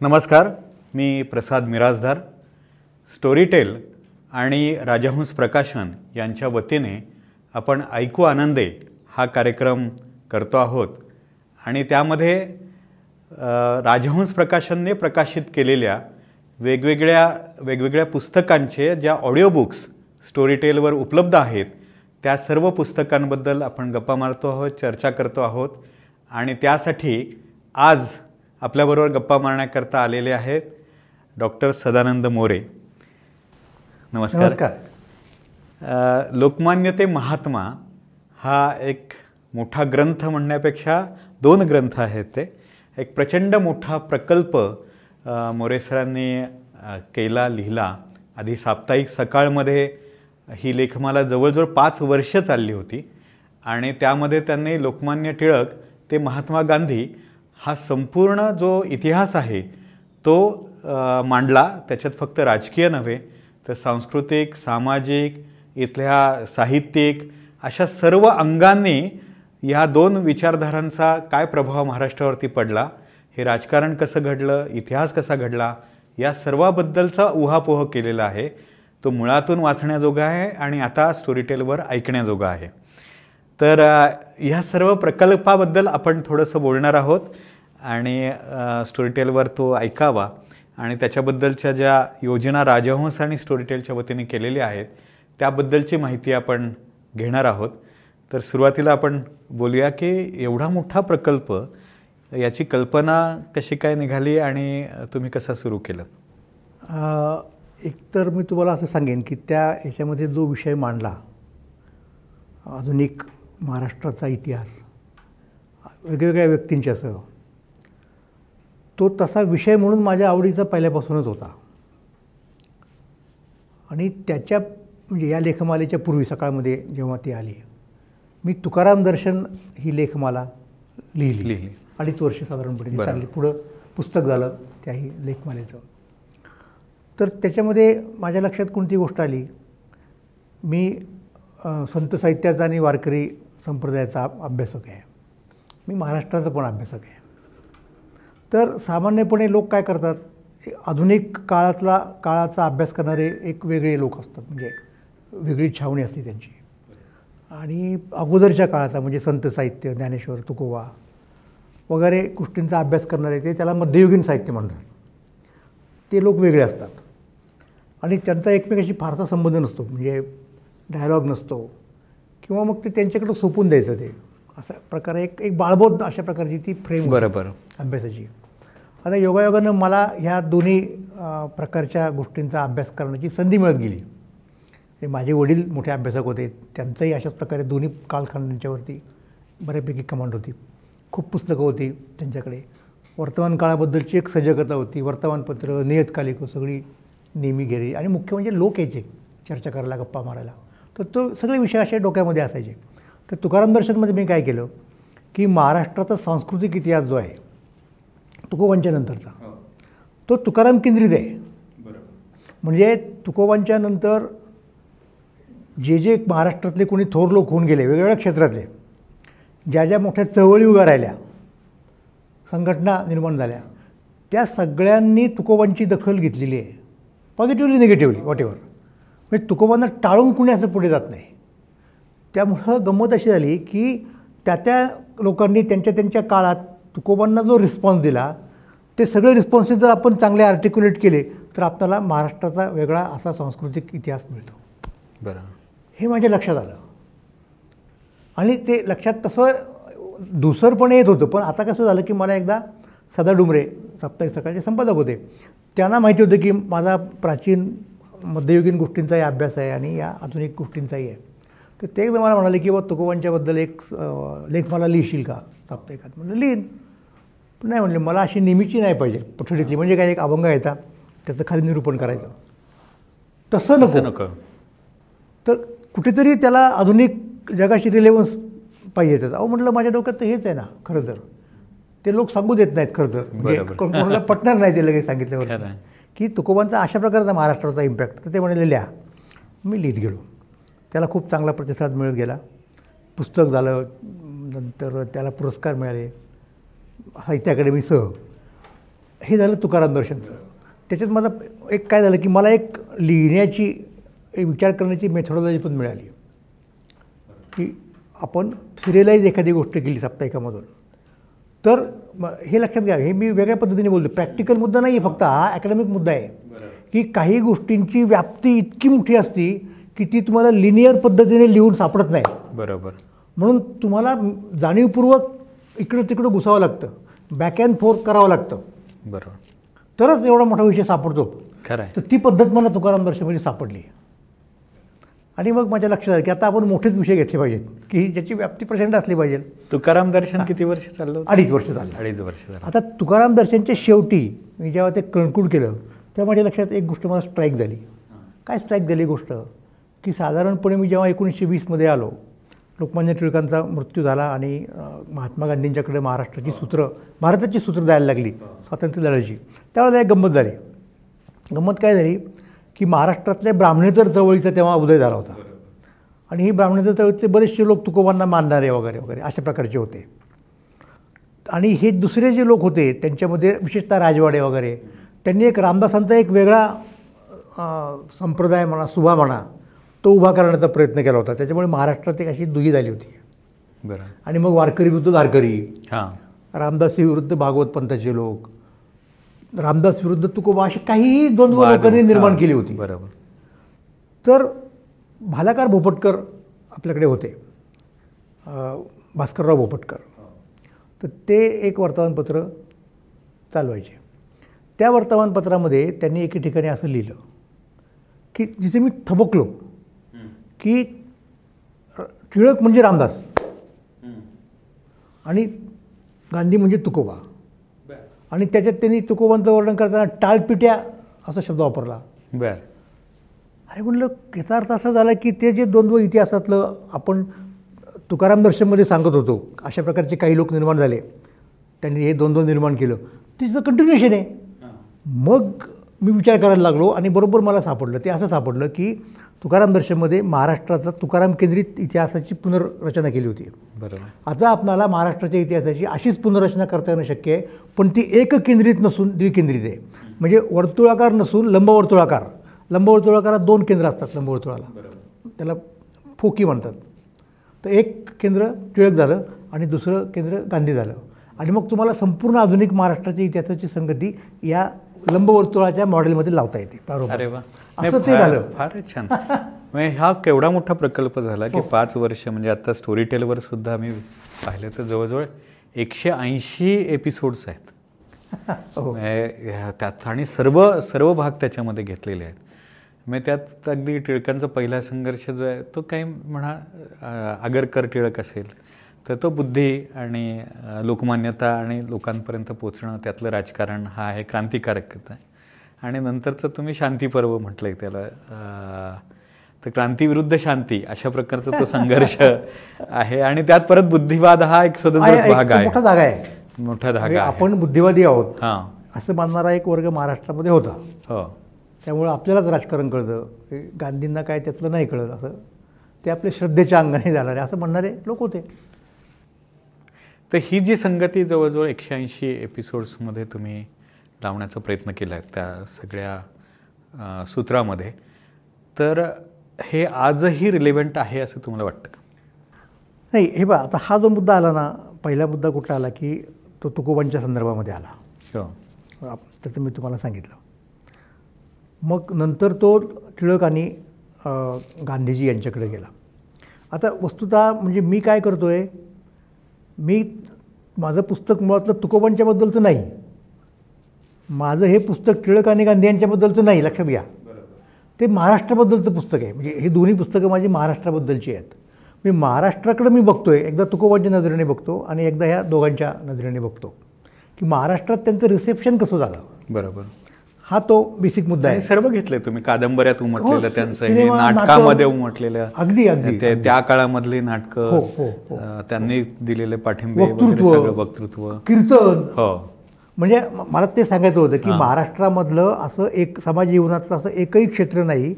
नमस्कार मी प्रसाद मिराजदार स्टोरीटेल आणि राजहंस प्रकाशन यांच्या वतीने आपण ऐकू आनंदे हा कार्यक्रम करतो आहोत. आणि त्यामध्ये राजहंस प्रकाशनने प्रकाशित केलेल्या वेगवेगळ्या वेगवेगळ्या पुस्तकांचे ज्या ऑडिओ बुक्स स्टोरीटेलवर उपलब्ध आहेत त्या सर्व पुस्तकांबद्दल आपण गप्पा मारतो आहोत चर्चा करतो आहोत. आणि त्यासाठी आज आपल्याबरोबर गप्पा मारण्याकरता आलेले आहेत डॉक्टर सदानंद मोरे. नमस्कार. नमस्कार. लोकमान्य ते महात्मा हा एक मोठा ग्रंथ म्हणण्यापेक्षा दोन ग्रंथ आहेत ते. एक प्रचंड मोठा प्रकल्प अ, मोरे सरांनी अ, केला लिहिला. आधी साप्ताहिक सकाळमध्ये ही लेखमाला जवळजवळ पाच वर्ष चालली होती आणि त्यामध्ये त्यांनी लोकमान्य टिळक ते महात्मा गांधी हा संपूर्ण जो इतिहास आहे तो मांडला. त्याच्यात फक्त राजकीय नव्हे तर सांस्कृतिक सामाजिक इथल्या साहित्यिक अशा सर्व अंगांनी ह्या दोन विचारधारांचा काय प्रभाव महाराष्ट्रावरती पडला हे राजकारण कसं घडलं इतिहास कसा घडला या सर्वाबद्दलचा उहापोह केलेला आहे. तो मुळातून वाचण्याजोगा आहे आणि आता स्टोरीटेलवर ऐकण्याजोगा आहे. तर ह्या सर्व प्रकल्पाबद्दल आपण थोडंसं बोलणार आहोत आणि स्टोरीटेलवर तो ऐकावा. आणि त्याच्याबद्दलच्या ज्या योजना राजहंस आणि स्टोरीटेलच्या वतीने केलेल्या आहेत त्याबद्दलची माहिती आपण घेणार आहोत. तर सुरुवातीला आपण बोलूया की एवढा मोठा प्रकल्प याची कल्पना कशी काय निघाली आणि तुम्ही कसा सुरू केलं? एकतर मी तुम्हाला असं सांगेन की त्या याच्यामध्ये जो विषय मांडला आधुनिक महाराष्ट्राचा इतिहास वेगवेगळ्या व्यक्तींच्यासह. तो तसा विषय म्हणून माझ्या आवडीचा पहिल्यापासूनच होता. आणि त्याच्या म्हणजे या लेखमालेच्या पूर्वी सकाळमध्ये जेव्हा ती आली मी तुकाराम दर्शन ही लेखमाला लिहिली. लिहिली. अडीच वर्ष साधारणपणे. चालली. पुढं पुस्तक झालं त्याही लेखमालेचं. तर त्याच्यामध्ये माझ्या लक्षात कोणती गोष्ट आली? मी संत साहित्याचा आणि वारकरी संप्रदायाचा अभ्यासक आहे. मी महाराष्ट्राचा पण अभ्यासक आहे. तर सामान्यपणे लोक काय करतात? आधुनिक काळातला काळाचा अभ्यास करणारे एक वेगळे लोक असतात. म्हणजे वेगळी छावणी असते त्यांची. आणि अगोदरच्या काळाचा म्हणजे संत साहित्य ज्ञानेश्वर तुकोबा वगैरे गोष्टींचा अभ्यास करणारे ते त्याला मध्ययुगीन साहित्य म्हणतात. ते लोक वेगळे असतात. आणि त्यांचा एकमेकाशी फारसा संबंध नसतो. म्हणजे डायलॉग नसतो. किंवा मग ते त्यांच्याकडे सोपून द्यायचं ते. असा प्रकारे एक एक बाळबोध अशा प्रकारची ती फ्रेम बरोबर. अभ्यासाची. आता योगायोगानं मला ह्या दोन्ही प्रकारच्या गोष्टींचा अभ्यास करण्याची संधी मिळत गेली. माझे वडील मोठे अभ्यासक होते. त्यांचंही अशाच प्रकारे दोन्ही कालखंडांच्यावरती बऱ्यापैकी कमांड होती. खूप पुस्तकं होती त्यांच्याकडे. वर्तमान काळाबद्दलची एक सजगता होती. वर्तमानपत्र नियतकालिकं सगळी नेहमी गेली आणि मुख्य म्हणजे लोक यायचे. चर्चा करायला गप्पा मारायला. तर तो सगळे विषय असे डोक्यामध्ये असायचे. तर तुकाराम दर्शनमध्ये मी काय केलं की महाराष्ट्राचा सांस्कृतिक इतिहास जो आहे तुकोबांच्या नंतरचा तो तुकाराम केंद्रित आहे. म्हणजे तुकोबांच्या नंतर जे जे महाराष्ट्रातले कोणी थोर लोक होऊन गेले वेगवेगळ्या क्षेत्रातले ज्या ज्या मोठ्या चळवळी उभ्या राहिल्या संघटना निर्माण झाल्या त्या सगळ्यांनी तुकोबांची दखल घेतलेली आहे. पॉझिटिव्हली निगेटिव्हली वॉट एव्हर म्हणजे तुकोबांना टाळून कुणी असं पुढे जात नाही. त्यामुळं गंमत अशी झाली की त्या त्या लोकांनी त्यांच्या त्यांच्या काळात तुकोबांना जो रिस्पॉन्स दिला ते सगळे रिस्पॉन्सेस जर आपण चांगले आर्टिक्युलेट केले तर आपल्याला महाराष्ट्राचा वेगळा असा सांस्कृतिक इतिहास मिळतो. बरं. हे माझ्या लक्षात आलं. आणि ते लक्षात तसं दुसरपणे येत होतं पण आता कसं झालं की मला एकदा सदा डुमरे साप्ताहिक सकाळचे संपादक होते. त्यांना माहिती होतं की माझा प्राचीन मध्ययुगीन गोष्टींचाही अभ्यास आहे आणि या आधुनिक गोष्टींचाही आहे. तर ते एकदा मला म्हणाले की बा तुकोबांच्याबद्दल एक लेख मला लिहिशील का? साप्ताहिकात. म्हणलं लिहीन. पण नाही म्हणले मला अशी नेहमीची नाही पाहिजे पठडीतली. म्हणजे काय एक अभंग यायचा त्याचं खाली निरूपण करायचं. तसं असं नको. नको. तर कुठेतरी त्याला आधुनिक जगाशी रिलेवन्स पाहिजे त्याचा. अहो म्हटलं माझ्या डोक्यात तर हेच आहे ना खरं तर. ते लोक सांगू देत नाहीत खरं तर. म्हणजे कोणाला पटणार नाही ते लगेच सांगितल्यावर. की तुकोबांचा अशा प्रकारचा महाराष्ट्राचा इम्पॅक्ट तर ते म्हणाले लिहा. मी लिहित गेलो. त्याला खूप चांगला प्रतिसाद मिळत गेला. पुस्तक झालं नंतर त्याला पुरस्कार मिळाले. साहित्य अकॅडमीसह हे झालं तुकाराम दर्शनचं. त्याच्यात मला एक काय झालं की मला एक लिहिण्याची एक विचार करण्याची मेथडॉलॉजी पण मिळाली. की आपण सिरियलाइज एखादी गोष्ट केली साप्ताहिकामधून. तर हे लक्षात घ्या हे मी वेगळ्या पद्धतीने बोलतो प्रॅक्टिकल मुद्दा नाही आहे फक्त हा अकॅडमिक मुद्दा आहे. की काही गोष्टींची व्याप्ती इतकी मोठी असती की ती तुम्हाला लिनियर पद्धतीने लिहून सापडत नाही. बरोबर. म्हणून तुम्हाला जाणीवपूर्वक इकडं तिकडं घुसावं लागतं. बॅक अँड फोर्थ करावं लागतं. बरोबर. तरच एवढा मोठा विषय सापडतो. खरं आहे. तर ती पद्धत मला तुकाराम दर्शनमध्ये सापडली. आणि मग माझ्या लक्षात आलं की आता आपण मोठेच विषय घेतले पाहिजेत की ज्याची व्याप्ती प्रचंड असली पाहिजे. तुकाराम दर्शन किती वर्ष चाललं अडीच वर्ष झालं. अडीच वर्ष झालं. आता तुकाराम दर्शनच्या शेवटी मी जेव्हा ते कन्क्लूड केलं तेव्हा माझ्या लक्षात एक गोष्ट मला स्ट्राईक झाली. काय स्ट्राईक झाली गोष्ट? की साधारणपणे मी जेव्हा एकोणीसशे वीसमध्ये आलो लोकमान्य टिळकांचा मृत्यू झाला आणि महात्मा गांधींच्याकडे महाराष्ट्राची सूत्र भारताची सूत्र द्यायला लागली स्वातंत्र्य लढ्याची. त्यावेळेला एक गंमत झाली. गंमत काय झाली? की महाराष्ट्रातल्या ब्राह्मणेतर चळवळीचा तेव्हा उदय झाला होता. आणि ही ब्राह्मणेतर चळवळीतले बरेचसे लोक तुकोबांना मानणारे वगैरे वगैरे अशा प्रकारचे होते. आणि हे दुसरे जे लोक होते त्यांच्यामध्ये विशेषतः राजवाडे वगैरे त्यांनी एक रामदासांचा एक वेगळा संप्रदाय म्हणा सुभा म्हणा तो उभा करण्याचा प्रयत्न केला होता. त्याच्यामुळे महाराष्ट्रात एक अशी दुही झाली होती. बरं. आणि मग वारकरी विरुद्ध धारकरी हां. रामदासी विरुद्ध भागवत पंथाचे लोक. रामदास विरुद्ध तुकोबा अशी काहीही द्वंद्व वाद- लोकांनी निर्माण केली होती. बरोबर. तर भालाकार भोपटकर आपल्याकडे होते. भास्करराव भोपटकर. तर ते एक वर्तमानपत्र चालवायचे. त्या वर्तमानपत्रामध्ये त्यांनी एके ठिकाणी असं लिहिलं की जिथे मी थबकलो की टिळक म्हणजे रामदास आणि गांधी म्हणजे तुकोबा. आणि त्याच्यात त्यांनी तुकोबांचं वर्णन करताना टाळपिट्या असा शब्द वापरला. बर. अरे म्हणलं याचा अर्थ असा झाला की ते जे द्वंद्व इतिहासातलं आपण तुकाराम दर्शनमध्ये सांगत होतो अशा प्रकारचे काही लोक निर्माण झाले. त्यांनी हे द्वंद्व निर्माण केलं. तिचं कंटिन्युएशन आहे. मग मी विचार करायला लागलो आणि बरोबर मला सापडलं. ते असं सापडलं की तुकाराम दर्शनमध्ये महाराष्ट्राचा तुकाराम केंद्रित इतिहासाची पुनर्रचना केली होती. बरोबर. आता आपणाला महाराष्ट्राच्या इतिहासाची अशीच पुनर्रचना करता येणं शक्य आहे पण ती एककेंद्रित नसून द्विकेंद्रित आहे. म्हणजे वर्तुळाकार नसून लंबवर्तुळाकार. लंबवर्तुळाकारात दोन केंद्र असतात लंबवर्तुळाला. त्याला फोकी म्हणतात. तर एक केंद्र टिळक झालं आणि दुसरं केंद्र गांधी झालं. आणि मग तुम्हाला संपूर्ण आधुनिक महाराष्ट्राच्या इतिहासाची संगती या लंबवर्तुळाच्या मॉडेलमध्ये लावता येते. बरोबर असं ते झालं. फारच छान. म्हणजे हा केवढा मोठा प्रकल्प झाला की पाच वर्ष म्हणजे आता स्टोरी टेलवर सुद्धा आम्ही पाहिलं तर जवळजवळ एकशे ऐंशी एपिसोड्स आहेत. हो. म्हणजे त्यात आणि सर्व सर्व भाग त्याच्यामध्ये घेतलेले आहेत. म्हणजे त्यात अगदी टिळकांचा पहिला संघर्ष जो आहे तो काही म्हणा आगरकर टिळक असेल तर तो बुद्धी आणि लोकमान्यता आणि लोकांपर्यंत पोचणं त्यातलं राजकारण हा आहे क्रांतिकारकता आहे. आणि नंतरचं तुम्ही शांती पर्व म्हटलंय त्याला. तर क्रांती विरुद्ध शांती अशा प्रकारचा तो संघर्ष आहे. आणि त्यात परत बुद्धिवाद हा एक स्वतंत्रच आहे, भाग एक मोठा आहे जागा आहे. मोठा म्हणजे धागा आहे. आपण बुद्धिवादी आहोत. हां. असं मानणारा एक वर्ग महाराष्ट्रामध्ये होता. हो. त्यामुळं आपल्यालाच राजकारण कळतं. गांधींना काय त्यातलं नाही कळत असं. ते आपले श्रद्धेच्या अंगाने जाणारे. असं म्हणणारे लोक होते. तर ही जी संगती जवळजवळ एकशे ऐंशी एपिसोड्समध्ये तुम्ही लावण्याचा प्रयत्न केला आहे त्या सगळ्या सूत्रामध्ये. तर हे आजही रिलेव्हंट आहे असं तुम्हाला वाटतं का? नाही हे बा आता हा जो मुद्दा आला ना पहिला मुद्दा कुठला आला की तो तुकोबांच्या संदर्भामध्ये आला. हो. त्याचं मी तुम्हाला सांगितलं. मग नंतर तो टिळक आणि अं, गांधीजी यांच्याकडे गेला. आता वस्तुतः म्हणजे मी काय करतो आहे मी माझं पुस्तक मुळातलं तुकोबांच्याबद्दलचं नाही. माझं हे पुस्तक टिळक आणि गांधी यांच्याबद्दलचं नाही लक्षात घ्या. ते महाराष्ट्राबद्दलचं पुस्तक आहे. म्हणजे ही दोन्ही पुस्तकं माझी महाराष्ट्राबद्दलची आहेत. मी महाराष्ट्राकडे मी बघतो आहे एकदा तुकोबांच्या नजरेने बघतो आणि एकदा ह्या दोघांच्या नजरेने बघतो. की महाराष्ट्रात त्यांचं रिसेप्शन कसं झालं? बरोबर. हा तो बेसिक मुद्दा आहे. सर्व घेतले तुम्ही. कादंबऱ्यात उमटलेलं हो, त्यांचं नाटकामध्ये नाटक. उमटलेलं. अगदी, अगदी, त्या काळामधली नाटकं हो, हो, त्यांनी दिलेले पाठिंबे वक्तृत्व. कीर्तन. हो. म्हणजे मला ते सांगायचं होतं की महाराष्ट्रामधलं असं एक समाज जीवनाचं असं एकही क्षेत्र नाही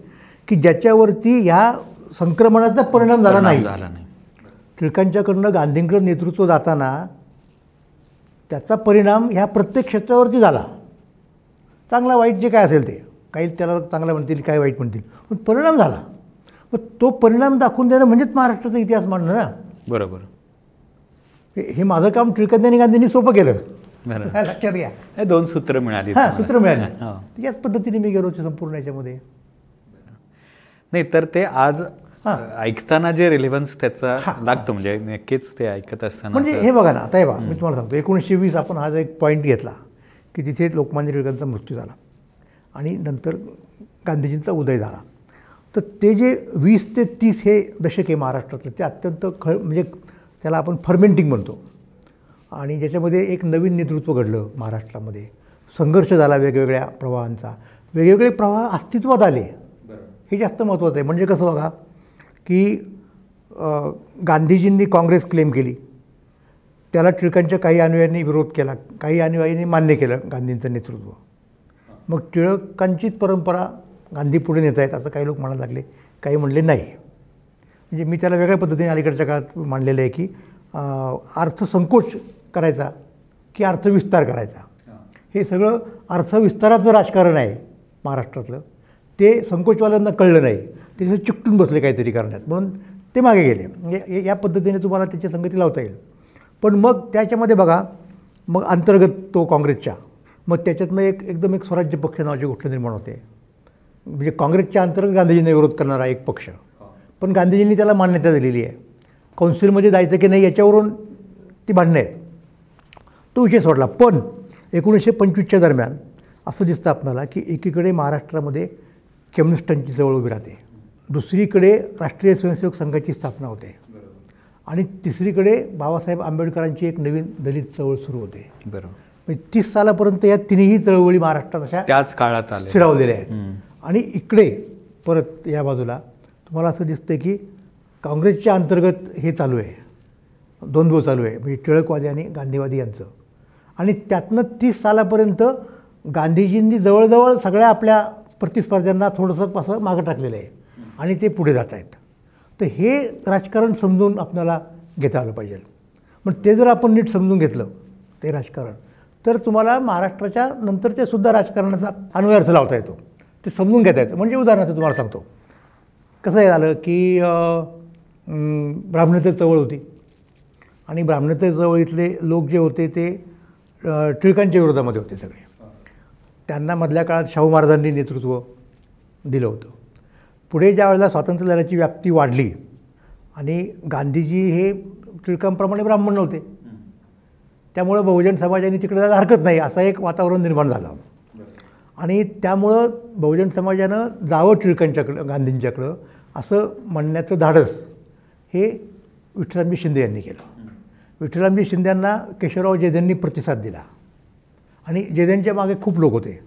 की ज्याच्यावरती ह्या संक्रमणाचा परिणाम झाला नाही. झाला नाही. टिळकांच्याकडनं गांधींकडं नेतृत्व जाताना त्याचा परिणाम ह्या प्रत्येक क्षेत्रावरती झाला. चांगला वाईट जे काय असेल ते काही त्याला चांगलं म्हणतील काही वाईट म्हणतील पण परिणाम झाला. मग तो परिणाम दाखवून देणं म्हणजेच महाराष्ट्राचा इतिहास मांडणं ना. बरोबर. हे हे माझं काम टिळकांनी आणि गांधींनी सोपं केलं. लक्षात घ्या हे दोन सूत्र मिळाली हां तुम्हाला. सूत्र मिळाली हो. याच पद्धतीने मी गेलो होतो संपूर्ण याच्यामध्ये नाही तर ते आज हां. ऐकताना जे रिलेव्हन्स त्याचा हां. लागतो म्हणजे नक्कीच ते ऐकत असताना म्हणजे हे बघा ना आता हे बघा मी तुम्हाला सांगतो एकोणीसशे वीस आपण हा जो एक पॉईंट घेतला की तिथे लोकमान्य टिळकांचा मृत्यू झाला आणि नंतर गांधीजींचा उदय झाला तर ते जे वीस ते तीस हे दशक आहे महाराष्ट्रातलं ते अत्यंत ख म्हणजे त्याला आपण फर्मेंटिंग म्हणतो आणि ज्याच्यामध्ये एक नवीन नेतृत्व घडलं महाराष्ट्रामध्ये. संघर्ष झाला वेगवेगळ्या प्रवाहांचा. वेगवेगळे प्रवाह अस्तित्वात आले. हे जास्त महत्त्वाचं आहे. म्हणजे कसं बघा की गांधीजींनी काँग्रेस क्लेम केली. त्याला टिळकांच्या काही अनुयायांनी विरोध केला. काही अनुयायांनी मान्य केलं गांधींचं नेतृत्व. मग टिळकांचीच परंपरा गांधी पुढे नेत आहेत असं काही लोक म्हणायला लागले. काही म्हणले नाही. म्हणजे मी त्याला वेगळ्या पद्धतीने अलीकडच्या काळात मांडलेलं आहे की अर्थसंकोच करायचा की अर्थविस्तार करायचा. हे. सगळं अर्थविस्ताराचं राजकारण आहे महाराष्ट्रातलं. ते संकोचवाल्यांना कळलं नाही. ते चिकटून बसले काहीतरी करण्यात म्हणून ते मागे गेले. म्हणजे या पद्धतीने तुम्हाला त्याची संगती लावता येईल. पण मग त्याच्यामध्ये बघा मग अंतर्गत तो काँग्रेसच्या. मग त्याच्यातनं एक एकदम एक स्वराज्य पक्ष नावाची गोष्ट निर्माण होते. म्हणजे काँग्रेसच्या अंतर्गत गांधीजींना विरोध करणारा एक पक्ष. पण गांधीजींनी त्याला मान्यता दिलेली आहे. कौन्सिलमध्ये जायचं की नाही याच्यावरून ती भांडणं आहेत. तो विषय सोडला. पण एकोणीसशे पंचवीसच्या दरम्यान असं दिसतं आपल्याला की एकीकडे महाराष्ट्रामध्ये कम्युनिस्टांची चळवळ उभी राहते. दुसरीकडे राष्ट्रीय स्वयंसेवक संघाची स्थापना होते. आणि तिसरीकडे बाबासाहेब आंबेडकरांची एक नवीन दलित चळवळ सुरू होते. बरोबर. म्हणजे तीस सालापर्यंत या तिन्ही चळवळी महाराष्ट्रात अशा त्याच काळात स्थिरावलेल्या आहेत. आणि इकडे परत या बाजूला तुम्हाला असं दिसतं की काँग्रेसच्या अंतर्गत हे चालू आहे. द्वंद्व चालू आहे. म्हणजे टिळकवादी आणि गांधीवादी यांचं. आणि त्यातनं तीस सालापर्यंत गांधीजींनी जवळजवळ सगळ्या आपल्या प्रतिस्पर्ध्यांना थोडंसं असं मागं टाकलेलं आहे. आणि ते पुढे जात आहेत. तर हे राजकारण समजून आपल्याला घेता आलं पाहिजे. पण ते जर आपण नीट समजून घेतलं ते राजकारण तर तुम्हाला महाराष्ट्राच्या नंतरच्या सुद्धा राजकारणाचा अन्वय अर्थ लावता येतो. ते समजून घेता येतं. म्हणजे उदाहरणार्थ तुम्हाला सांगतो. कसं हे झालं की अं, चळवळ होती. आणि ब्राह्मणेतर चळवळीतले लोक जे होते ते टिळकांच्या विरोधामध्ये होते सगळे. त्यांना मधल्या काळात शाहू महाराजांनी नेतृत्व दिलं होतं. पुढे ज्या वेळेला स्वातंत्र्य लढ्याची व्याप्ती वाढली आणि गांधीजी हे टिळकांप्रमाणे ब्राह्मण नव्हते त्यामुळं बहुजन समाजाने तिकडे जायला हरकत नाही असं एक वातावरण निर्माण झालं. आणि त्यामुळं बहुजन समाजानं जावं टिळकांच्याकडं गांधींच्याकडं असं म्हणण्याचं धाडस हे विठ्ठलरामजी शिंदे यांनी केलं. विठ्ठलरामजी शिंदे यांना केशवराव जेधेंनी प्रतिसाद दिला. आणि जेधेंच्या मागे खूप लोक होते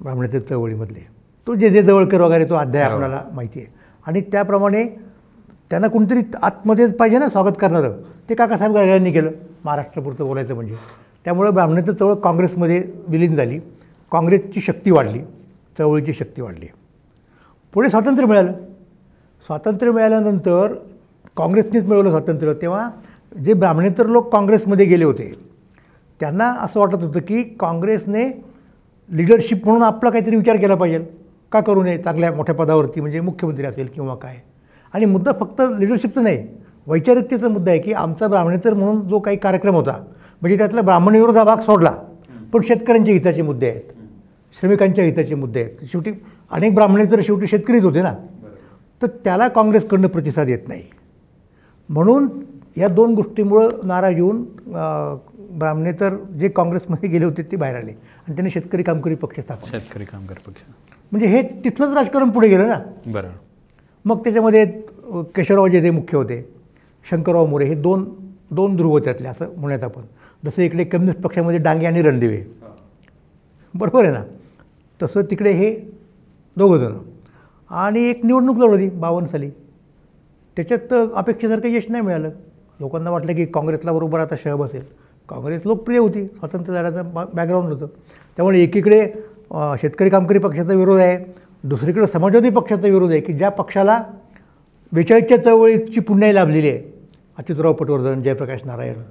ब्राह्मणेतर चळवळीमधले. तो जे जे जवळकर वगैरे तो अध्याय हो. आपल्याला माहिती आहे. आणि त्याप्रमाणे त्यांना कोणतरी आतमध्ये पाहिजे ना स्वागत करणारं. ते काकासाहेब गाडग्यांनी केलं महाराष्ट्रापुरतं बोलायचं म्हणजे. त्यामुळे ब्राह्मणेतर चळवळ काँग्रेसमध्ये विलीन झाली. काँग्रेसची शक्ती वाढली चळवळीची शक्ती वाढली. पुढे स्वातंत्र्य मिळालं. स्वातंत्र्य मिळाल्यानंतर काँग्रेसनेच मिळवलं स्वातंत्र्य. तेव्हा जे ब्राह्मणेतर लोक काँग्रेसमध्ये गेले होते त्यांना असं वाटत होतं की काँग्रेसने लिडरशिप म्हणून आपला काहीतरी विचार केला पाहिजे. का करू नये? चांगल्या मोठ्या पदावरती म्हणजे मुख्यमंत्री असेल किंवा काय. आणि मुद्दा फक्त लिडरशिपचा नाही वैचारिकतेचा मुद्दा आहे की आमचा ब्राह्मणेतर म्हणून जो काही कार्यक्रम होता म्हणजे त्यातला ब्राह्मणविरोध हा भाग सोडला. पण शेतकऱ्यांच्या हिताचे मुद्दे आहेत. श्रमिकांच्या हिताचे मुद्दे आहेत. शेवटी अनेक ब्राह्मणेतर शेवटी शेतकरीच होते ना. तर त्याला काँग्रेसकडनं प्रतिसाद येत नाही. म्हणून या दोन गोष्टीमुळं नाराज येऊन अं, ब्राह्मणेतर जे काँग्रेसमध्ये गेले होते ते बाहेर आले. आणि त्यांनी शेतकरी कामकरी पक्ष स्थापन शेतकरी कामगार पक्ष. म्हणजे हे तिथलंच राजकारण पुढे गेलं ना? बरोबर मग त्याच्यामध्ये केशवराव जे मुख्य होते शंकरराव मोरे हे दोन दोन ध्रुव त्यातले असं म्हणूयात आपण. जसं इकडे कम्युनिस्ट पक्षामध्ये डांगे आणि रणदिवे. बरोबर आहे ना? तसं तिकडे हे दोघंजणं आणि एक निवडणूक लढवली बावन्न साली. त्याच्यात अपेक्षेसारखं यश नाही मिळालं. लोकांना वाटलं की काँग्रेसला बरोबर आता शहब असेल. काँग्रेस लोकप्रिय होती स्वातंत्र्य लढ्याचं बा बॅकग्राऊंड होतं त्यामुळे एकीकडे शेतकरी कामकरी पक्षाचा विरोध आहे दुसरीकडे समाजवादी पक्षाचा विरोध आहे की ज्या पक्षाला बेचाळीसच्या चळवळीची पुण्याई लाभलेली आहे अच्युतराव पटवर्धन जयप्रकाश नारायण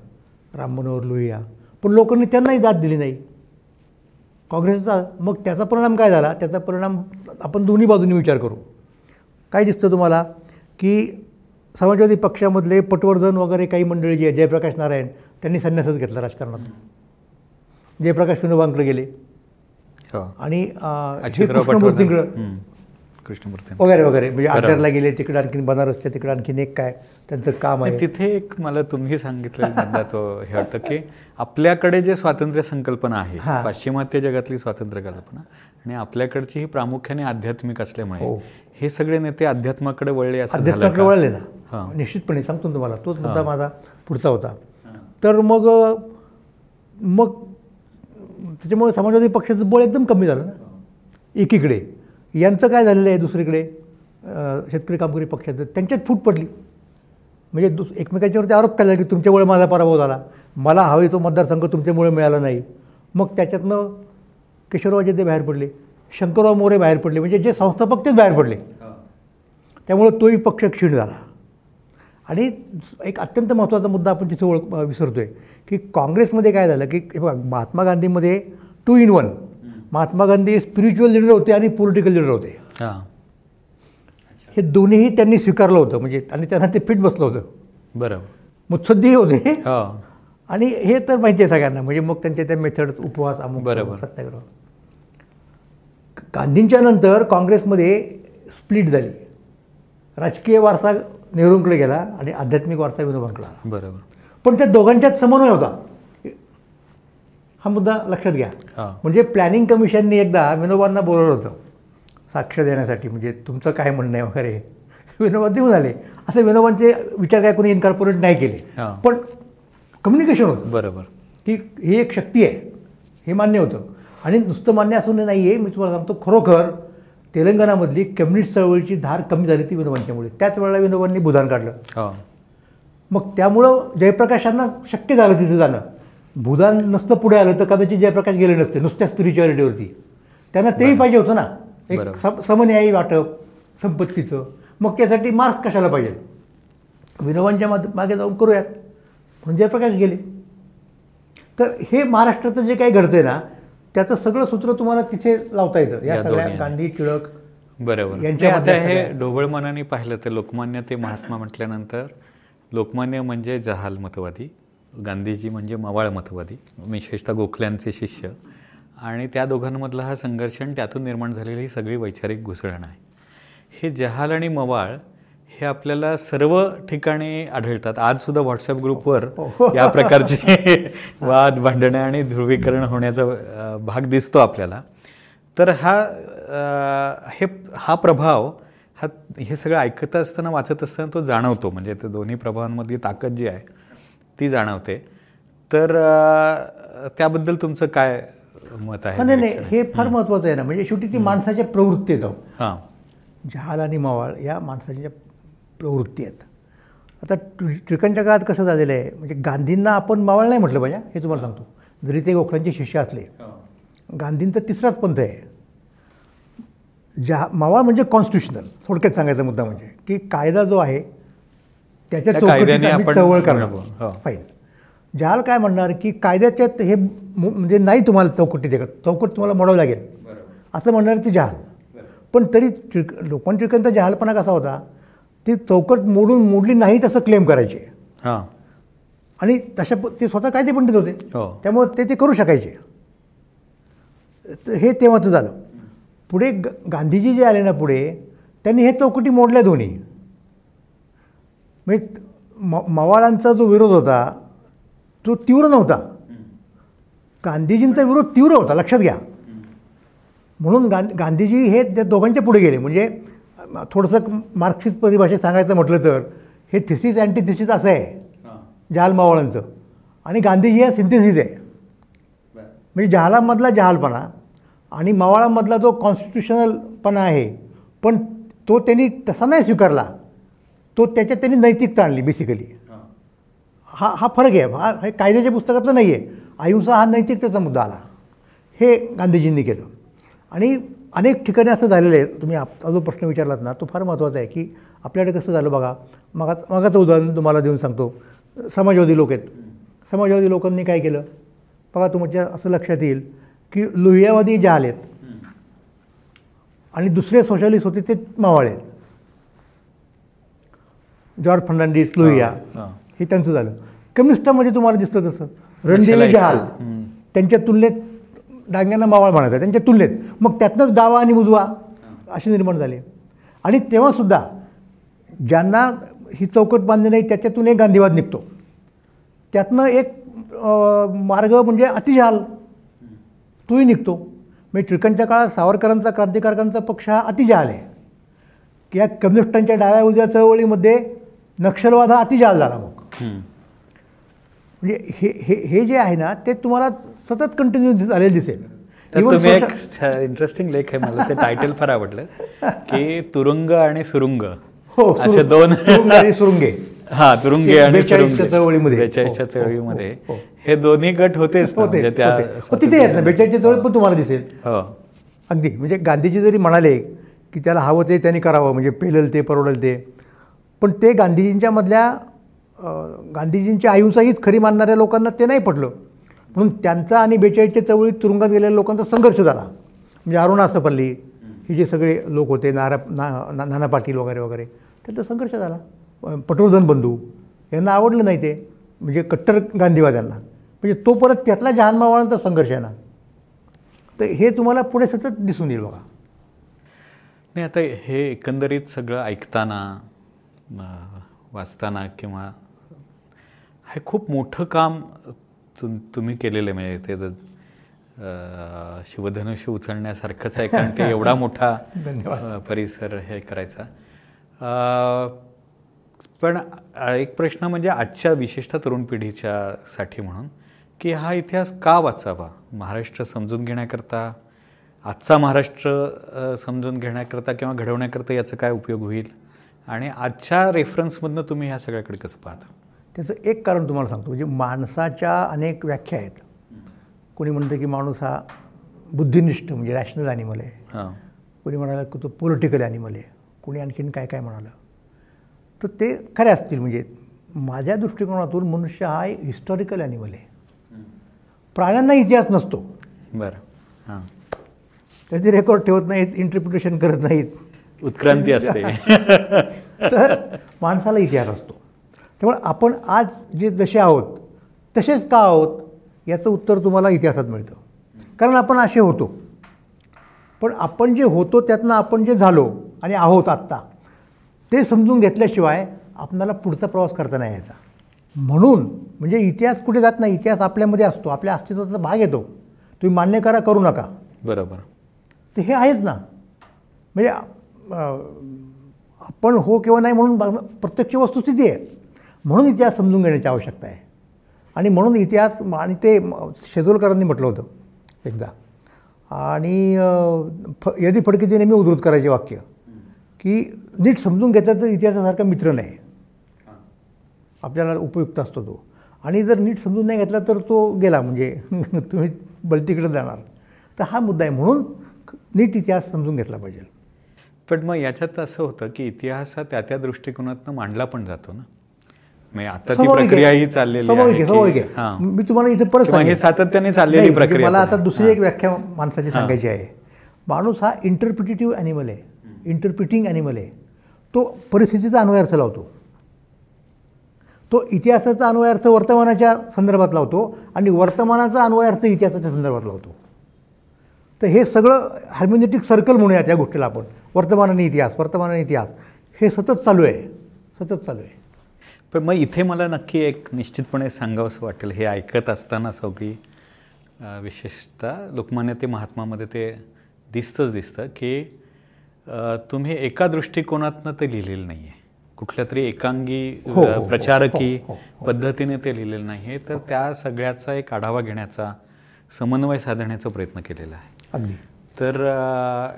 राम मनोहर लोहिया. पण लोकांनी त्यांनाही दाद दिली नाही. काँग्रेसचा मग त्याचा परिणाम काय झाला? त्याचा परिणाम आपण दोन्ही बाजूंनी विचार करू. काय दिसतं तुम्हाला? की समाजवादी पक्षामधले पटवर्धन वगैरे काही मंडळी जी आहे जयप्रकाश नारायण त्यांनी संन्यासच घेतला राजकारणात जयप्रकाश विनोबांकडे गेले हो. आणि कृष्णमूर्तींकडं. कृष्णमूर्ती वगैरे वगैरे म्हणजे. आड्यारला गेले तिकडे आणखीन बनारसच्या तिकडे आणखीन एक काय त्यांचं काम आहे तिथे एक मला तुम्ही सांगितलेलं मुद्दा तो हे वाटतं की आपल्याकडे जे स्वातंत्र्य संकल्पना आहे. पाश्चिमात्य जगातली स्वातंत्र्य कल्पना आणि आपल्याकडची ही प्रामुख्याने आध्यात्मिक असल्यामुळे हो. हे सगळे नेते अध्यात्माकडे वळले असं अध्यात्माकडे? वळले ना? हां. निश्चितपणे सांगतो तुम्हाला. तोच मुद्दा माझा पुढचा होता. तर मग मग त्याच्यामुळे समाजवादी पक्षाचं बळ एकदम कमी झालं ना? एकीकडे. यांचं काय झालेलं आहे दुसरीकडे? शेतकरी कामगारी पक्षाचं. त्यांच्यात फूट पडली. म्हणजे दुस एकमेकांच्यावरती आरोप केला की तुमच्यामुळे माझा पराभव झाला. मला हवे तो मतदारसंघ तुमच्यामुळे मिळाला नाही. मग त्याच्यातनं किशोरराव ते बाहेर पडले शंकरराव मोरे बाहेर पडले म्हणजे जे संस्थापक तेच बाहेर पडले. त्यामुळं तोही पक्ष क्षीण झाला. आणि एक अत्यंत महत्त्वाचा मुद्दा आपण तिथे ओळख विसरतो आहे की काँग्रेसमध्ये काय झालं की हे बघा Mahatma गांधीमध्ये two in one Mahatma Gandhi spiritual leader होते आणि पॉलिटिकल लिडर होते. हा. हे दोन्हीही त्यांनी स्वीकारलं होतं म्हणजे आणि त्यांना ते फिट बसलं होतं. बरोबर मुत्सद्दीही होते. हो. आणि हे तर माहिती आहे सगळ्यांना म्हणजे मग त्यांच्या त्या मेथड्स उपवास अमुक बरोबर. सत्याग्रह गांधींच्या नंतर काँग्रेसमध्ये स्प्लिट झाली. राजकीय वारसा नेहरूंकडे गेला आणि आध्यात्मिक वारसा विनोबांकडे आला बरोबर. पण त्या दोघांच्यात समन्वय होता. हा मुद्दा लक्षात घ्या. म्हणजे प्लॅनिंग कमिशननी एकदा विनोबांना बोलवलं होतं. साक्ष देण्यासाठी म्हणजे तुमचं काय म्हणणं आहे वगैरे. विनोबा देऊन आले. असे विनोबांचे विचार काय कोणी इन्कॉर्पोरेट नाही केले. पण कम्युनिकेशन होतं. बरोबर. की ही एक शक्ती आहे हे मान्य होतं. आणि नुसतं मान्य असून नाही आहे मी तुम्हाला सांगतो खरोखर तेलंगणामधली कम्युनिस्ट चळवळीची धार कमी झाली ती विनोबांच्यामुळे. त्याच वेळेला विनोबांनी भूदान काढलं. हो. मग त्यामुळं जयप्रकाशांना शक्य झालं तिथे जाणं. भूदान नसतं पुढे आलं तर कदाचित जयप्रकाश गेले नसते नुसत्या स्पिरिच्युअलिटीवरती त्यांना तेही पाहिजे होतं ना. एक. सम समन्यायी वाटप संपत्तीचं. मग त्यासाठी मार्क्स कशाला पाहिजे? विनोबांच्या मागे जाऊन करूयात. म्हणून जयप्रकाश गेले? तर हे महाराष्ट्राचं जे काही घडतंय ना त्याचं सगळं सूत्र तुम्हाला तिथे लावता येतं. या सगळ्या. गांधी टिळक बरोबर. यांच्या हे ढोबळ मनाने पाहिलं तर लोकमान्य ते महात्मा म्हटल्यानंतर लोकमान्य म्हणजे जहाल मतवादी गांधीजी म्हणजे मवाळ मतवादी विशेषतः गोखल्यांचे शिष्य. आणि त्या दोघांमधला हा संघर्ष आणि त्यातून निर्माण झालेली ही सगळी वैचारिक घुसळण आहे. हे जहाल आणि मवाळ हे आपल्याला सर्व ठिकाणी आढळतात. आज सुद्धा व्हॉट्सअप ग्रुपवर या प्रकारचे वाद भांडणं आणि ध्रुवीकरण होण्याचा भाग दिसतो आपल्याला. तर हा हे हा प्रभाव हा हे सगळं ऐकत असताना वाचत असताना तो जाणवतो. म्हणजे त्या दोन्ही प्रभावांमधली ताकद जी आहे ती जाणवते. तर त्याबद्दल तुमचं काय मत आहे? हा, नाही नाही हे फार महत्त्वाचं आहे ना. म्हणजे शेवटी ती माणसाच्या प्रवृत्ती आहेत अहो. हां. जहाल आणि मावाळ या माणसाच्या प्रवृत्ती आहेत. आता टिळ- टिळकांच्या काळात कसं झालेलं आहे? म्हणजे गांधींना आपण मावळ नाही म्हटलं पाहिजे? हे तुम्हाला सांगतो. जरी ते गोखलांचे शिष्य असले. गांधींचा तिसराच पंथ आहे. जहा मावळ म्हणजे कॉन्स्टिट्युशनल थोडक्यात सांगायचा मुद्दा म्हणजे की कायदा जो आहे त्याच्या चळवळ करणार. हो. फाईन जहाल काय म्हणणार की कायद्याच्यात हे म्हणजे नाही तुम्हाला चौकटी देखत चौकट तुम्हाला मोडावं लागेल. असं म्हणणार ती जहाल. पण तरी लोकांना टिळकांचा जहालपणा कसा होता? ती चौकट मोडून मोडली नाही तसं क्लेम करायचे. हां. आणि तशा ते स्वतः कायदे पंडित होते. हो. त्यामुळे ते ते करू शकायचे. हे तेव्हाचं झालं. पुढे ग गांधीजी जे आले ना पुढे त्यांनी हे चौकटी मोडल्या दोन्ही. म्हणजे म मवाळांचा जो विरोध होता तो तीव्र नव्हता. गांधीजींचा विरोध तीव्र होता लक्षात घ्या. म्हणून गां गांधीजी हे त्या दोघांच्या पुढे गेले. म्हणजे थोडंसं मार्क्सिस्ट परिभाषेत सांगायचं म्हटलं तर हे थिसिस अँटी थिसिस असं आहे. जहाल मावळांचं. आणि गांधीजी हा सिंथेसिस आहे. म्हणजे जहालामधला जहालपणा आणि मवाळामधला जो कॉन्स्टिट्युशनलपणा आहे पण तो त्यांनी तसा नाही स्वीकारला. तो त्याच्यात त्यांनी नैतिकता आणली बेसिकली हा. हा फरक आहे. हा हे कायद्याच्या पुस्तकातलं नाही आहे अहिंसा हा नैतिकतेचा मुद्दा आला. हे गांधीजींनी केलं. आणि अनेक ठिकाणी असं झालेलं आहे तुम्ही आपला जो प्रश्न विचारलात ना तो फार महत्त्वाचा आहे की आपल्याकडे कसं झालं बघा मगा मगाचं उदाहरण तुम्हाला देऊन सांगतो समाजवादी लोक आहेत समाजवादी लोकांनी काय केलं बघा तुमच्या असं लक्षात येईल की लोहियामध्ये जहाल आहेत आणि दुसरे सोशलिस्ट होते ते मावाळे आहेत जॉर्ज फर्नांडिस लोहिया हा. त्यांचं झालं कम्युनिस्टामध्ये तुम्हाला दिसतं तसं रणदेवी. जहाल. त्यांच्या तुलनेत डांग्यांना मावळ म्हणायचा त्यांच्या तुलनेत मग त्यातनंच डावा आणि उजवा असे निर्माण झाले. आणि तेव्हासुद्धा ज्यांना ही चौकट बांधली नाही त्याच्यातून एक गांधीवाद निघतो. त्यातनं एक मार्ग म्हणजे अतिजहाल तोही निघतो. म्हणजे टिळकांच्या काळात सावरकरांचा क्रांतिकारकांचा पक्ष हा अतिजहाल आहे. की या कम्युनिस्टांच्या डाव्या उजव्या चळवळीमध्ये नक्षलवाद हा अतिजहाल झाला मग. म्हणजे हे हे हे जे आहे ना ते तुम्हाला सतत कंटिन्यू झालेलं दिसेल. तुम्ही एक इंटरेस्टिंग लेख आहे मला ते टायटल फार आवडलं की तुरुंग आणि सुरुंग. हो असे दोन सुरुंग. हा तुरुंगे आणि 42 च्या सुरुंगे. चळवळीमध्ये. बेचाळीसच्या हो, चळवळीमध्ये. हो, हो. हे दोन्ही गट होतेच म्हणजे. हो, तिथे आहेत ना बेचाळीसची चळवळ पण तुम्हाला दिसेल. हो. अगदी. म्हणजे गांधीजी जरी म्हणाले की त्याला हवं ते त्यांनी करावं म्हणजे पेलल ते परवडल ते पण ते गांधीजींच्या मधल्या गांधीजींच्या अहिंसा हीच खरी मानणाऱ्या लोकांना ते नाही पटलं. म्हणून त्यांचा आणि बेचाळीसच्या चळवळीत तुरुंगात गेलेल्या लोकांचा संघर्ष झाला. म्हणजे अरुणा सपल्ली हे जे सगळे लोक होते नारा ना नाना पाटील वगैरे वगैरे त्यांचा संघर्ष झाला. अं, पटवर्धन बंधू यांना आवडलं नाही ते. म्हणजे कट्टर गांधीवाद्यांना. म्हणजे तो परत त्यातला जहानमावाळांचा संघर्ष आहे ना. तर हे तुम्हाला पुढे सतत दिसून येईल बघा. नाही आता हे एकंदरीत सगळं ऐकताना वाचताना किंवा हे खूप मोठं काम तुम तुम्ही केलेलं आहे. म्हणजे ते शिवधनुष्य उचलण्यासारखंच आहे कारण ते एवढा मोठा परिसर हे करायचा. पण एक प्रश्न म्हणजे आजच्या विशेषतः तरुण पिढीच्या साठी म्हणून की हा इतिहास का वाचावा? महाराष्ट्र समजून घेण्याकरता आजचा महाराष्ट्र समजून घेण्याकरता किंवा घडवण्याकरता याचा काय उपयोग होईल? आणि आजच्या रेफरन्समधनं तुम्ही ह्या सगळ्याकडे कसं पाहता? त्याचं एक कारण तुम्हाला सांगतो. म्हणजे माणसाच्या अनेक व्याख्या आहेत. कोणी म्हणतं की माणूस हा बुद्धिनिष्ठ म्हणजे रॅशनल ॲनिमल आहे. हां. कोणी म्हणाला की तो पॉलिटिकल ॲनिमल आहे. कोणी आणखीन काय काय म्हणालं? तर ते खरे असतील. म्हणजे माझ्या दृष्टिकोनातून मनुष्य हा हिस्टॉरिकल ॲनिमल आहे. प्राण्यांना इतिहास नसतो. बरं. हां. त्याचे रेकॉर्ड ठेवत नाहीत इंटरप्रिटेशन करत नाहीत. उत्क्रांती असते. तर माणसाला इतिहास असतो. त्यामुळे आपण आज जे जसे आहोत तसेच का आहोत याचं उत्तर तुम्हाला इतिहासात मिळतं. कारण आपण असे होतो. पण आपण जे होतो त्यातनं आपण जे झालो आणि आहोत आत्ता ते समजून घेतल्याशिवाय आपणाला पुढचा प्रवास करता नाही यायचा. म्हणून म्हणजे इतिहास कुठे जात नाही इतिहास आपल्यामध्ये असतो आपल्या अस्तित्वाचा भाग येतो. तुम्ही मान्य करा करू नका. बरोबर. तर हे आहेच ना. म्हणजे आपण हो किंवा नाही म्हणून प्रत्यक्ष वस्तुस्थिती आहे. म्हणून इतिहास समजून घेण्याची आवश्यकता आहे. आणि म्हणून इतिहास आणि ते शेजोलकरांनी म्हटलं होतं एकदा. आणि फ यदी फडकेची नेहमी उद्धृत करायचे वाक्य की नीट समजून घेतलं तर इतिहासासारखा मित्र नाही. आपल्याला उपयुक्त असतो तो. आणि जर नीट समजून नाही घेतला तर तो गेला म्हणजे तुम्ही बलतीकडे जाणार. तर हा मुद्दा आहे. म्हणून नीट इतिहास समजून घेतला पाहिजे. पण मग याच्यात असं होतं की इतिहास हा त्या त्या दृष्टिकोनातनं मांडला पण जातो ना? आता ती. प्रक्रिया ही चाललेली आहे. मी तुम्हाला इथे परत हे. सातत्याने चाललेली म्हणजे प्रक्रिया मला आता. दुसरी. एक व्याख्या माणसाची सांगायची आहे. माणूस हा इंटरप्रिटेटिव्ह ॲनिमल आहे. इंटरप्रिटिंग ॲनिमल आहे. तो परिस्थितीचा अन्वयार्थ लावतो. तो इतिहासाचा अन्वयार्थ वर्तमानाच्या संदर्भात लावतो आणि वर्तमानाचा अन्वयार्थ इतिहासाच्या संदर्भात लावतो. तर हे सगळं हार्मोनेटिक सर्कल म्हणूया त्या गोष्टीला आपण. वर्तमानाने इतिहास वर्तमानाने इतिहास. हे सतत चालू आहे. सतत चालू आहे. पण मग इथे मला नक्की एक निश्चितपणे सांगावंसं वाटेल हे ऐकत असताना सगळी विशेषतः लोकमान्य ते महात्मामध्ये ते दिसतंच दिसतं की तुम्ही एका दृष्टिकोनातनं ते लिहिलेलं नाही आहे कुठल्या तरी एकांगी हो, हो, हो, प्रचारकी पद्धतीने ते लिहिलेलं नाही आहे तर त्या सगळ्याचा एक आढावा घेण्याचा समन्वय साधण्याचा प्रयत्न केलेला आहे. अगदी. तर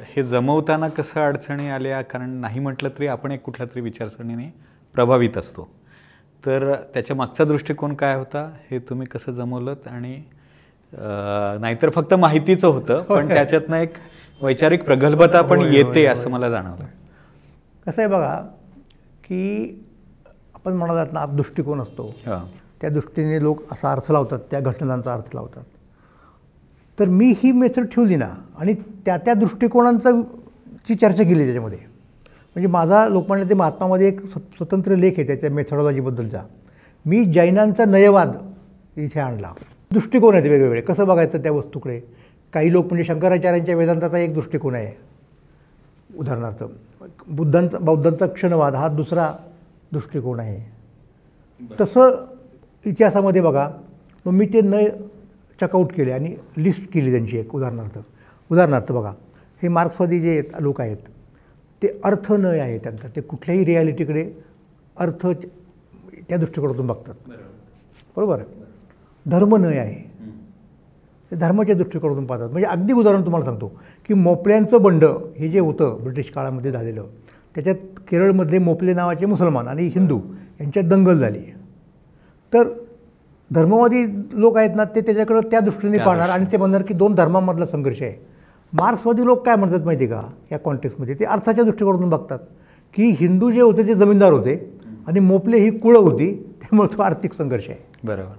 हे जमवताना कसं अडचणी आल्या? कारण नाही म्हटलं तरी आपण एक कुठल्या तरी विचारसरणीने प्रभावित असतो. तर त्याच्या मागचा दृष्टिकोन काय होता हे तुम्ही कसं जमवलं आणि नाहीतर फक्त माहितीचं होतं पण त्याच्यातनं एक वैचारिक प्रगल्भता पण येते. असं मला जाणवलं. कसं आहे बघा की आपण म्हणालात ना दृष्टिकोन असतो. हां. त्या दृष्टीने लोक असा अर्थ लावतात त्या घटनांचा अर्थ लावतात. तर मी ही मेथड ठेवली ना आणि त्या त्या दृष्टिकोनांचा ची चर्चा केली त्याच्यामध्ये. म्हणजे माझा लोकमान्य ते महात्मामध्ये एक स्व- स्वतंत्र लेख आहे त्याच्या मेथडॉलॉजीबद्दलचा मी जैनांचा नयवाद इथे आणला. दृष्टिकोन आहेत वेगवेगळे. कसं बघायचं त्या वस्तूकडे? काही लोक म्हणजे शंकराचार्यांच्या वेदांताचा एक दृष्टिकोन आहे. उदाहरणार्थ बुद्धांचा बौद्धांचा क्षणवाद हा दुसरा दृष्टिकोन आहे. तसं इतिहासामध्ये बघा मग मी ते न चकआउट केले आणि लिस्ट केली त्यांची एक उदाहरणार्थ. उदाहरणार्थ बघा हे मार्क्सवादी जे आहेत- लोक आहेत ते अर्थ नय आहे त्यांचा. ते कुठल्याही रियालिटीकडे अर्थ त्या दृष्टिकोनातून बघतात. बरोबर धर्म नय आहे. ते धर्माच्या दृष्टिकोनातून पाहतात. म्हणजे अगदी उदाहरण तुम्हाला सांगतो की मोपल्यांचं बंड हे जे होतं ब्रिटिश काळामध्ये झालेलं त्याच्यात केरळमधले मोपले नावाचे मुसलमान आणि हिंदू यांच्यात दंगल झाली. तर धर्मवादी लोक आहेत ना ते त्याच्याकडं त्या दृष्टीने पाहणार आणि ते म्हणणार की दोन धर्मांमधला संघर्ष आहे. मार्क्सवादी लोक काय म्हणतात माहिती आहे का या कॉन्टेक्समध्ये ते अर्थाच्या दृष्टिकोनातून बघतात की हिंदू जे होते ते जमीनदार होते आणि मोपले ही कुळं होती त्यामुळे तो आर्थिक संघर्ष आहे. बरोबर.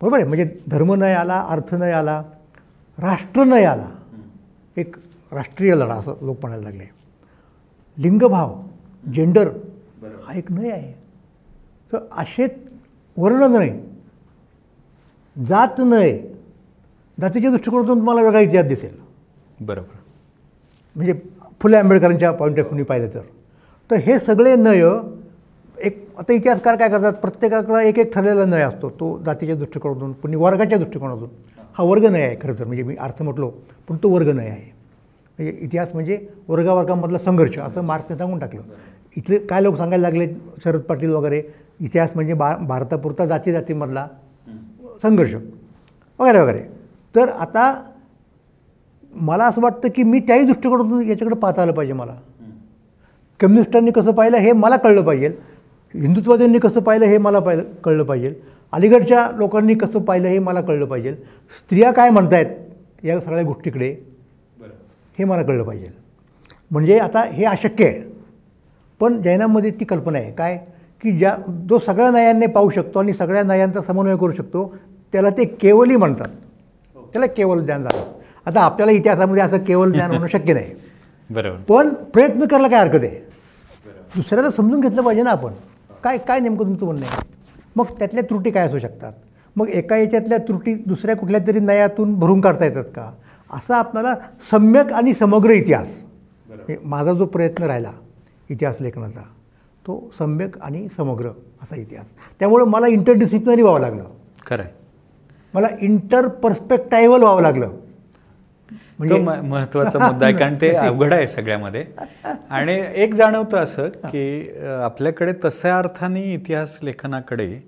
बरोबर आहे? म्हणजे धर्म नाही आला अर्थ नाही आला राष्ट्र नाही आला. एक राष्ट्रीय लढा असं लोक म्हणायला लागले. लिंगभाव जेंडर हा एक नाही आहे. तर असे वर्ण नाही जात नाही जातीच्या दृष्टिकोनातून तुम्हाला वेगळा इतिहास दिसेल. बरोबर. म्हणजे फुले आंबेडकरांच्या पॉईंट ऑफ व्ह्यूनी पाहिलं तर. तर हे सगळे नय एक आता इतिहासकार काय करतात प्रत्येकाकडं एक एक ठरलेला नय असतो. तो जातीच्या दृष्टिकोनातून पुणे वर्गाच्या दृष्टिकोनातून. हा वर्ग नय आहे खरं तर. म्हणजे मी अर्थ म्हटलो पण तो वर्ग नय आहे. म्हणजे इतिहास म्हणजे वर्गावर्गामधला संघर्ष असं मार्क्सने सांगून टाकलं. इथले काय लोक सांगायला लागले शरद पाटील वगैरे? इतिहास म्हणजे बा भारतापुरता जाती जातीमधला संघर्ष वगैरे वगैरे. तर आता मला असं वाटतं की मी त्याही दृष्टिकोनातून याच्याकडे पाहता आलं पाहिजे मला. कम्युनिस्टांनी कसं पाहिलं हे मला कळलं पाहिजे. हिंदुत्ववाद्यांनी कसं पाहिलं हे मला पाहिलं कळलं पाहिजे. अलीकडच्या लोकांनी कसं पाहिलं हे मला कळलं पाहिजे. स्त्रिया काय म्हणतायत या सगळ्या गोष्टीकडे हे मला कळलं पाहिजे. म्हणजे आता हे अशक्य आहे. पण जैनांमध्ये ती कल्पना आहे. काय? की ज्या जो सगळ्या न्यायांनी पाहू शकतो आणि सगळ्या न्यायांचा समन्वय करू शकतो त्याला ते केवली म्हणतात. त्याला केवल ज्ञान झालं. आता आपल्याला इतिहासामध्ये असं केवल ज्ञान होणं शक्य नाही. बरोबर. पण प्रयत्न करायला काय हरकत आहे? दुसऱ्याला समजून घेतलं पाहिजे ना आपण. काय काय नेमकं तुमचं म्हणणं आहे? मग त्यातल्या त्रुटी काय असू शकतात? मग एका याच्यातल्या त्रुटी दुसऱ्या कुठल्या तरी नयातून भरून काढता येतात का? असा आपल्याला सम्यक आणि समग्र इतिहास हे माझा जो प्रयत्न राहिला इतिहास लेखनाचा तो सम्यक आणि समग्र असा इतिहास. त्यामुळं मला इंटरडिसिप्लिनरी व्हावं लागलं. खरं आहे मला इंटर पर्स्पेक्टायवल व्हावं लागलं. तो म- महत्त्वाचा मुद्दा आहे कारण ते अवघड आहे सगळ्यामध्ये. आणि एक जाणवतं असं की आपल्याकडे तशा अर्थाने इतिहास लेखनाकडे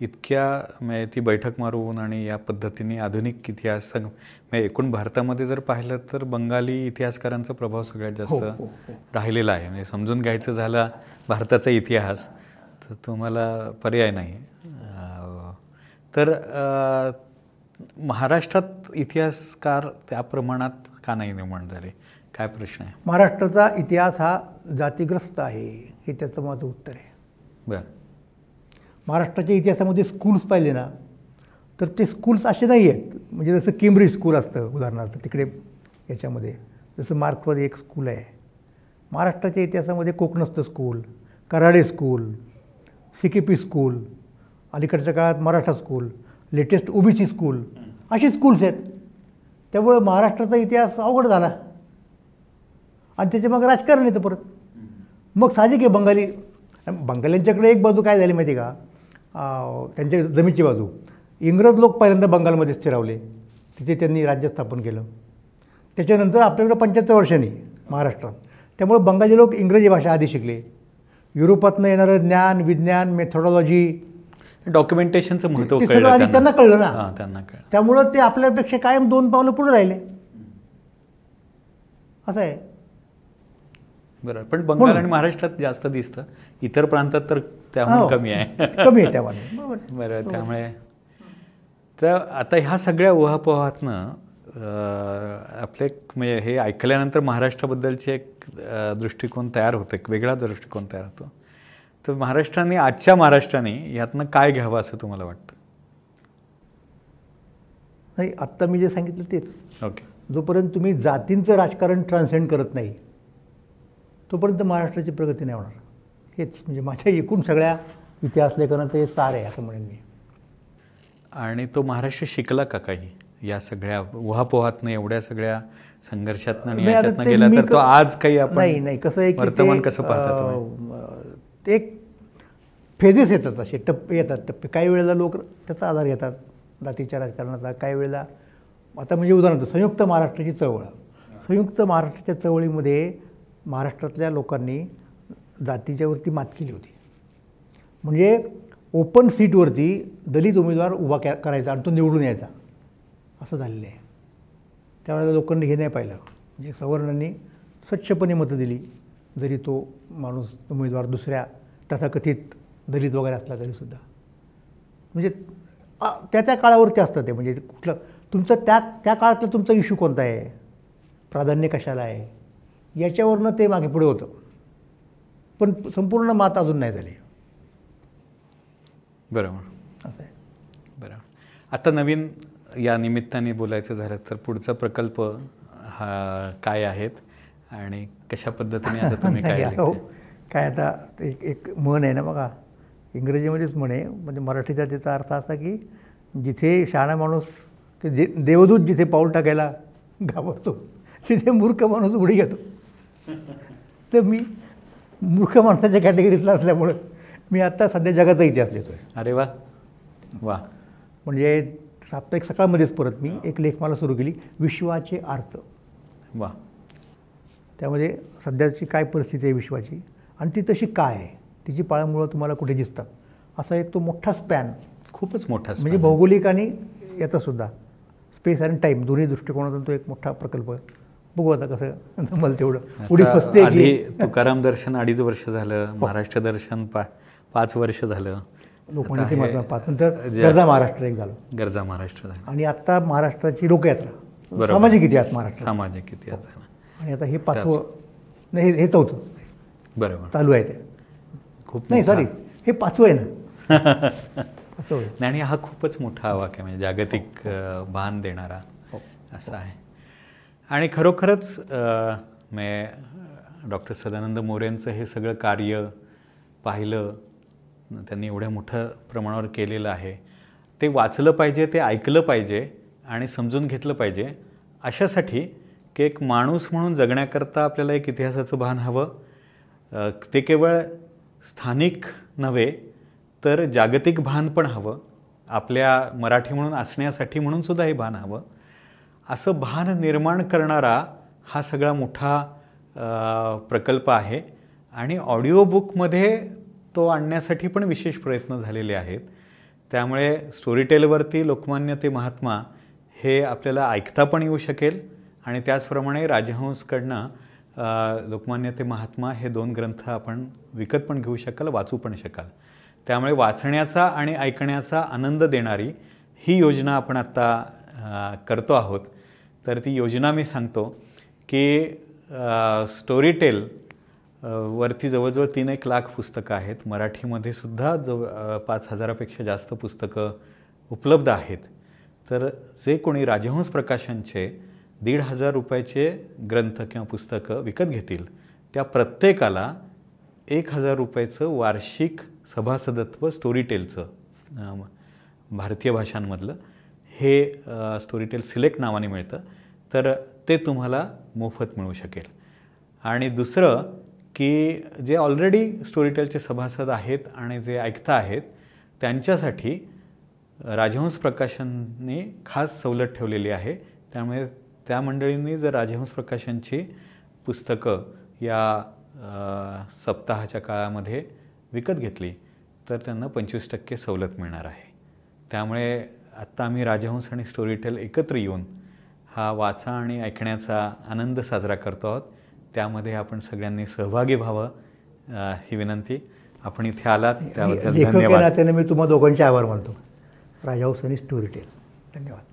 इतक्या म्हणजे ती बैठक मारून आणि या पद्धतीने आधुनिक इतिहास म्हणजे एकूण भारतामध्ये जर पाहिलं तर बंगाली इतिहासकारांचा प्रभाव सगळ्यात जास्त हो, हो, राहिलेला आहे. म्हणजे समजून घ्यायचं झाला भारताचा इतिहास तर तुम्हाला पर्याय नाही. तर महाराष्ट्रात इतिहासकार त्या प्रमाणात का नाही निर्माण झाले? काय प्रश्न आहे? महाराष्ट्राचा इतिहास हा जातीग्रस्त आहे हे त्याचं माझं उत्तर आहे. बर. महाराष्ट्राच्या इतिहासामध्ये स्कूल्स पाहिले ना तर ते स्कूल्स असे नाही आहेत. म्हणजे जसं केम्ब्रिज स्कूल असतं उदाहरणार्थ तिकडे याच्यामध्ये. जसं मार्क्सवादी एक स्कूल आहे. महाराष्ट्राच्या इतिहासामध्ये Kokanastha school Karhade school C K P school अलीकडच्या काळात Maratha school latest OBC school. अशी स्कूल्स आहेत. त्यामुळं महाराष्ट्राचा इतिहास अवघड झाला. आणि त्याच्या मग राजकारण येतं परत. मग साहजिक आहे बंगाली. बंगाल्यांच्याकडे एक बाजू काय झाली माहिती आहे का? त्यांच्या जमीनची बाजू. इंग्रज लोक पहिल्यांदा बंगालमध्ये स्थिरावले. तिथे त्यांनी राज्य स्थापन केलं. त्याच्यानंतर आपल्याकडे पंच्याहत्तर वर्षांनी महाराष्ट्रात. त्यामुळे बंगाली लोक इंग्रजी भाषा आधी शिकले. युरोपातनं येणारं ज्ञान विज्ञान मेथोडॉलॉजी डॉक्युमेंटेशनचं महत्त्व कळलं त्यांना. कळलं ना. हां त्यांना कळलं. त्यामुळं ते आपल्यापेक्षा कायम दोन पावलं पुढे राहिले. असं आहे. बरोबर पण बंगाल. आणि महाराष्ट्रात जास्त दिसतं. इतर प्रांतात तर त्याहून हो. कमी आहे. कमी आहे बरोबर. बरं त्यामुळे. तर आता ह्या सगळ्या उहापोहातनं आपले म्हणजे हे ऐकल्यानंतर महाराष्ट्राबद्दलचे एक दृष्टिकोन तयार होतो एक वेगळा दृष्टिकोन तयार होतो. तर महाराष्ट्राने आजच्या महाराष्ट्राने यातनं काय घ्यावं असं तुम्हाला वाटतं? नाही आत्ता मी जे सांगितलं तेच. ओके. जोपर्यंत तुम्ही जातींचं राजकारण ट्रान्सेंड करत नाही तोपर्यंत महाराष्ट्राची प्रगती नाही होणार. हेच म्हणजे माझ्या एकूण सगळ्या इतिहास लेखनाचं हे सार आहे असं म्हणेन मी. आणि तो महाराष्ट्र शिकला का काही? या सगळ्या उहापोहातनं एवढ्या सगळ्या संघर्षातनं गेला तर तो आज काही आपण नाही नाही कसं आहे की वर्तमान कसं पाहता तुम्ही? अं, ते एक फेजेस येतात असे टप्पे येतात टप्पे. काही वेळेला लोक त्याचा आधार घेतात जातीच्या राजकारणाचा. काही वेळेला आता म्हणजे उदाहरणार्थ संयुक्त महाराष्ट्राची चळवळ. संयुक्त महाराष्ट्राच्या चळवळीमध्ये महाराष्ट्रातल्या लोकांनी जातीच्यावरती मात केली होती. म्हणजे ओपन सीटवरती दलित उमेदवार उभा करायचा आणि तो निवडून यायचा. असं झालेलं आहे. त्यावेळेला लोकांनी हे नाही पाहिलं. म्हणजे सवर्णांनी स्वच्छपणे मतं दिली. जरी तो माणूस उमेदवार दुसऱ्या तथाकथित दलित वगैरे असला तरीसुद्धा म्हणजे आ, त्या त्या काळावरती असतं ते. म्हणजे कुठलं तुमचं त्या त्या काळातला तुमचा इश्यू कोणता आहे? प्राधान्य कशाला आहे? याच्यावरनं ते मागे पुढे होतं. पण संपूर्ण मात अजून नाही झाली. बरोबर. असं आहे. बरं आता नवीन या निमित्ताने बोलायचं झालं तर पुढचा प्रकल्प हा काय आहेत? आणि कशा पद्धतीने आता तुम्ही काय? हो काय आता एक एक म्हण आहे ना बघा इंग्रजीमध्येच म्हण आहे म्हणजे मराठीचा त्याचा अर्थ असा की जिथे शहाणा माणूस की जे देवदूत जिथे पाऊल टाकायला घाबरतो तिथे मूर्ख माणूस उडी घेतो. तर मी मूर्ख माणसाच्या कॅटेगरीतला असल्यामुळं मी आत्ता सध्या जगाचा इतिहास लिहितो आहे अरे वा. वा. म्हणजे साप्ताहिक सकाळमध्येच परत मी एक लेखमाला सुरू केली विश्वाचे अर्थ. वा. त्यामध्ये सध्याची काय परिस्थिती आहे विश्वाची? आणि ती तशी काय आहे? तिची पाळंमुळं तुम्हाला कुठे दिसतात? असा एक तो मोठा स्पॅन खूपच मोठा म्हणजे भौगोलिक आणि याचासुद्धा स्पेस आणि टाईम दोन्ही दृष्टिकोनातून तो एक मोठा प्रकल्प आहे. बघू आता कसं जमल तेवढं. उडी आता फसते आधी तुकाराम दर्शन अडीच वर्ष झालं महाराष्ट्र दर्शन पा पाच वर्ष झालं. लोकमान्य पाच. नंतर गरजा महाराष्ट्र एक झालं. गरजा महाराष्ट्र झालं आणि आत्ता महाराष्ट्राची लोकयात्रा. सामाजिक इतिहास महाराष्ट्र सामाजिक इतिहास झाला. आणि आता हे पाचवं नाही हे- हे चौथं. बरोबर. चालू आहे ते. खूप नाही सॉरी हे पाचवं आहे ना. पाचवं आहे. आणि हा खूपच मोठा वाक्य म्हणजे जागतिक अ, भान देणारा हो. असा आहे. आणि खरोखरच मे डॉक्टर सदानंद मोरेंचं हे सगळं कार्य पाहिलं त्यांनी एवढ्या मोठ्या प्रमाणावर केलेलं आहे ते वाचलं पाहिजे ते ऐकलं पाहिजे आणि समजून घेतलं पाहिजे अशासाठी की एक माणूस म्हणून जगण्याकरता आपल्याला एक इतिहासाचं भान हवं. ते केवळ स्थानिक नव्हे तर जागतिक भान पण हवं. आपल्या मराठी म्हणून असण्यासाठी म्हणून सुद्धा हे भान हवं. असं भान निर्माण करणारा हा सगळा मोठा प्रकल्प आहे. आणि ऑडिओ बुकमध्ये तो आणण्यासाठी पण विशेष प्रयत्न झालेले आहेत. त्यामुळे स्टोरीटेलवरती लोकमान्य ते महात्मा हे आपल्याला ऐकता पण येऊ शकेल. आणि त्याचप्रमाणे राजहंसकडनं लोकमान्य ते महात्मा हे दोन ग्रंथ आपण विकत पण घेऊ शकाल वाचू पण शकाल. त्यामुळे वाचण्याचा आणि ऐकण्याचा आनंद देणारी ही योजना आपण आत्ता करतो आहोत. तर ती योजना मी सांगतो की स्टोरीटेल वरती जवळजवळ तीन एक लाख पुस्तकं आहेत. मराठीमध्ये सुद्धा जव पाच हजारापेक्षा जास्त पुस्तकं उपलब्ध आहेत. तर जे कोणी राजहंस प्रकाशनचे दीड हजार रुपयाचे ग्रंथ किंवा पुस्तकं विकत घेतील. त्या प्रत्येकाला एक हजार रुपयाचं वार्षिक सभासदत्व स्टोरीटेलचं भारतीय भाषांमधलं हे स्टोरीटेल सिलेक्ट नावाने मिळतं. तर ते तुम्हाला मोफत मिळू शकेल. आणि दुसरं की जे ऑलरेडी स्टोरीटेलचे सभासद आहेत आणि जे ऐकता आहेत त्यांच्यासाठी राजहंस प्रकाशनने खास सवलत ठेवलेली आहे. त्यामुळे त्या मंडळींनी जर राजहंस प्रकाशनची पुस्तकं या सप्ताहाच्या काळामध्ये विकत घेतली तर त्यांना पंचवीस टक्के सवलत मिळणार आहे. त्यामुळे आत्ता आम्ही राजहंस आणि स्टोरीटेल एकत्र येऊन हा वाचा आणि ऐकण्याचा आनंद साजरा करतो आहोत. त्यामध्ये आपण सगळ्यांनी सहभागी व्हावं ही विनंती. आपण इथे आलात त्याबद्दल धन्यवाद. नात्याने मी तुम्हा दोघांचे आभार मानतो. राजाऊस आणि स्टोरी टेल धन्यवाद.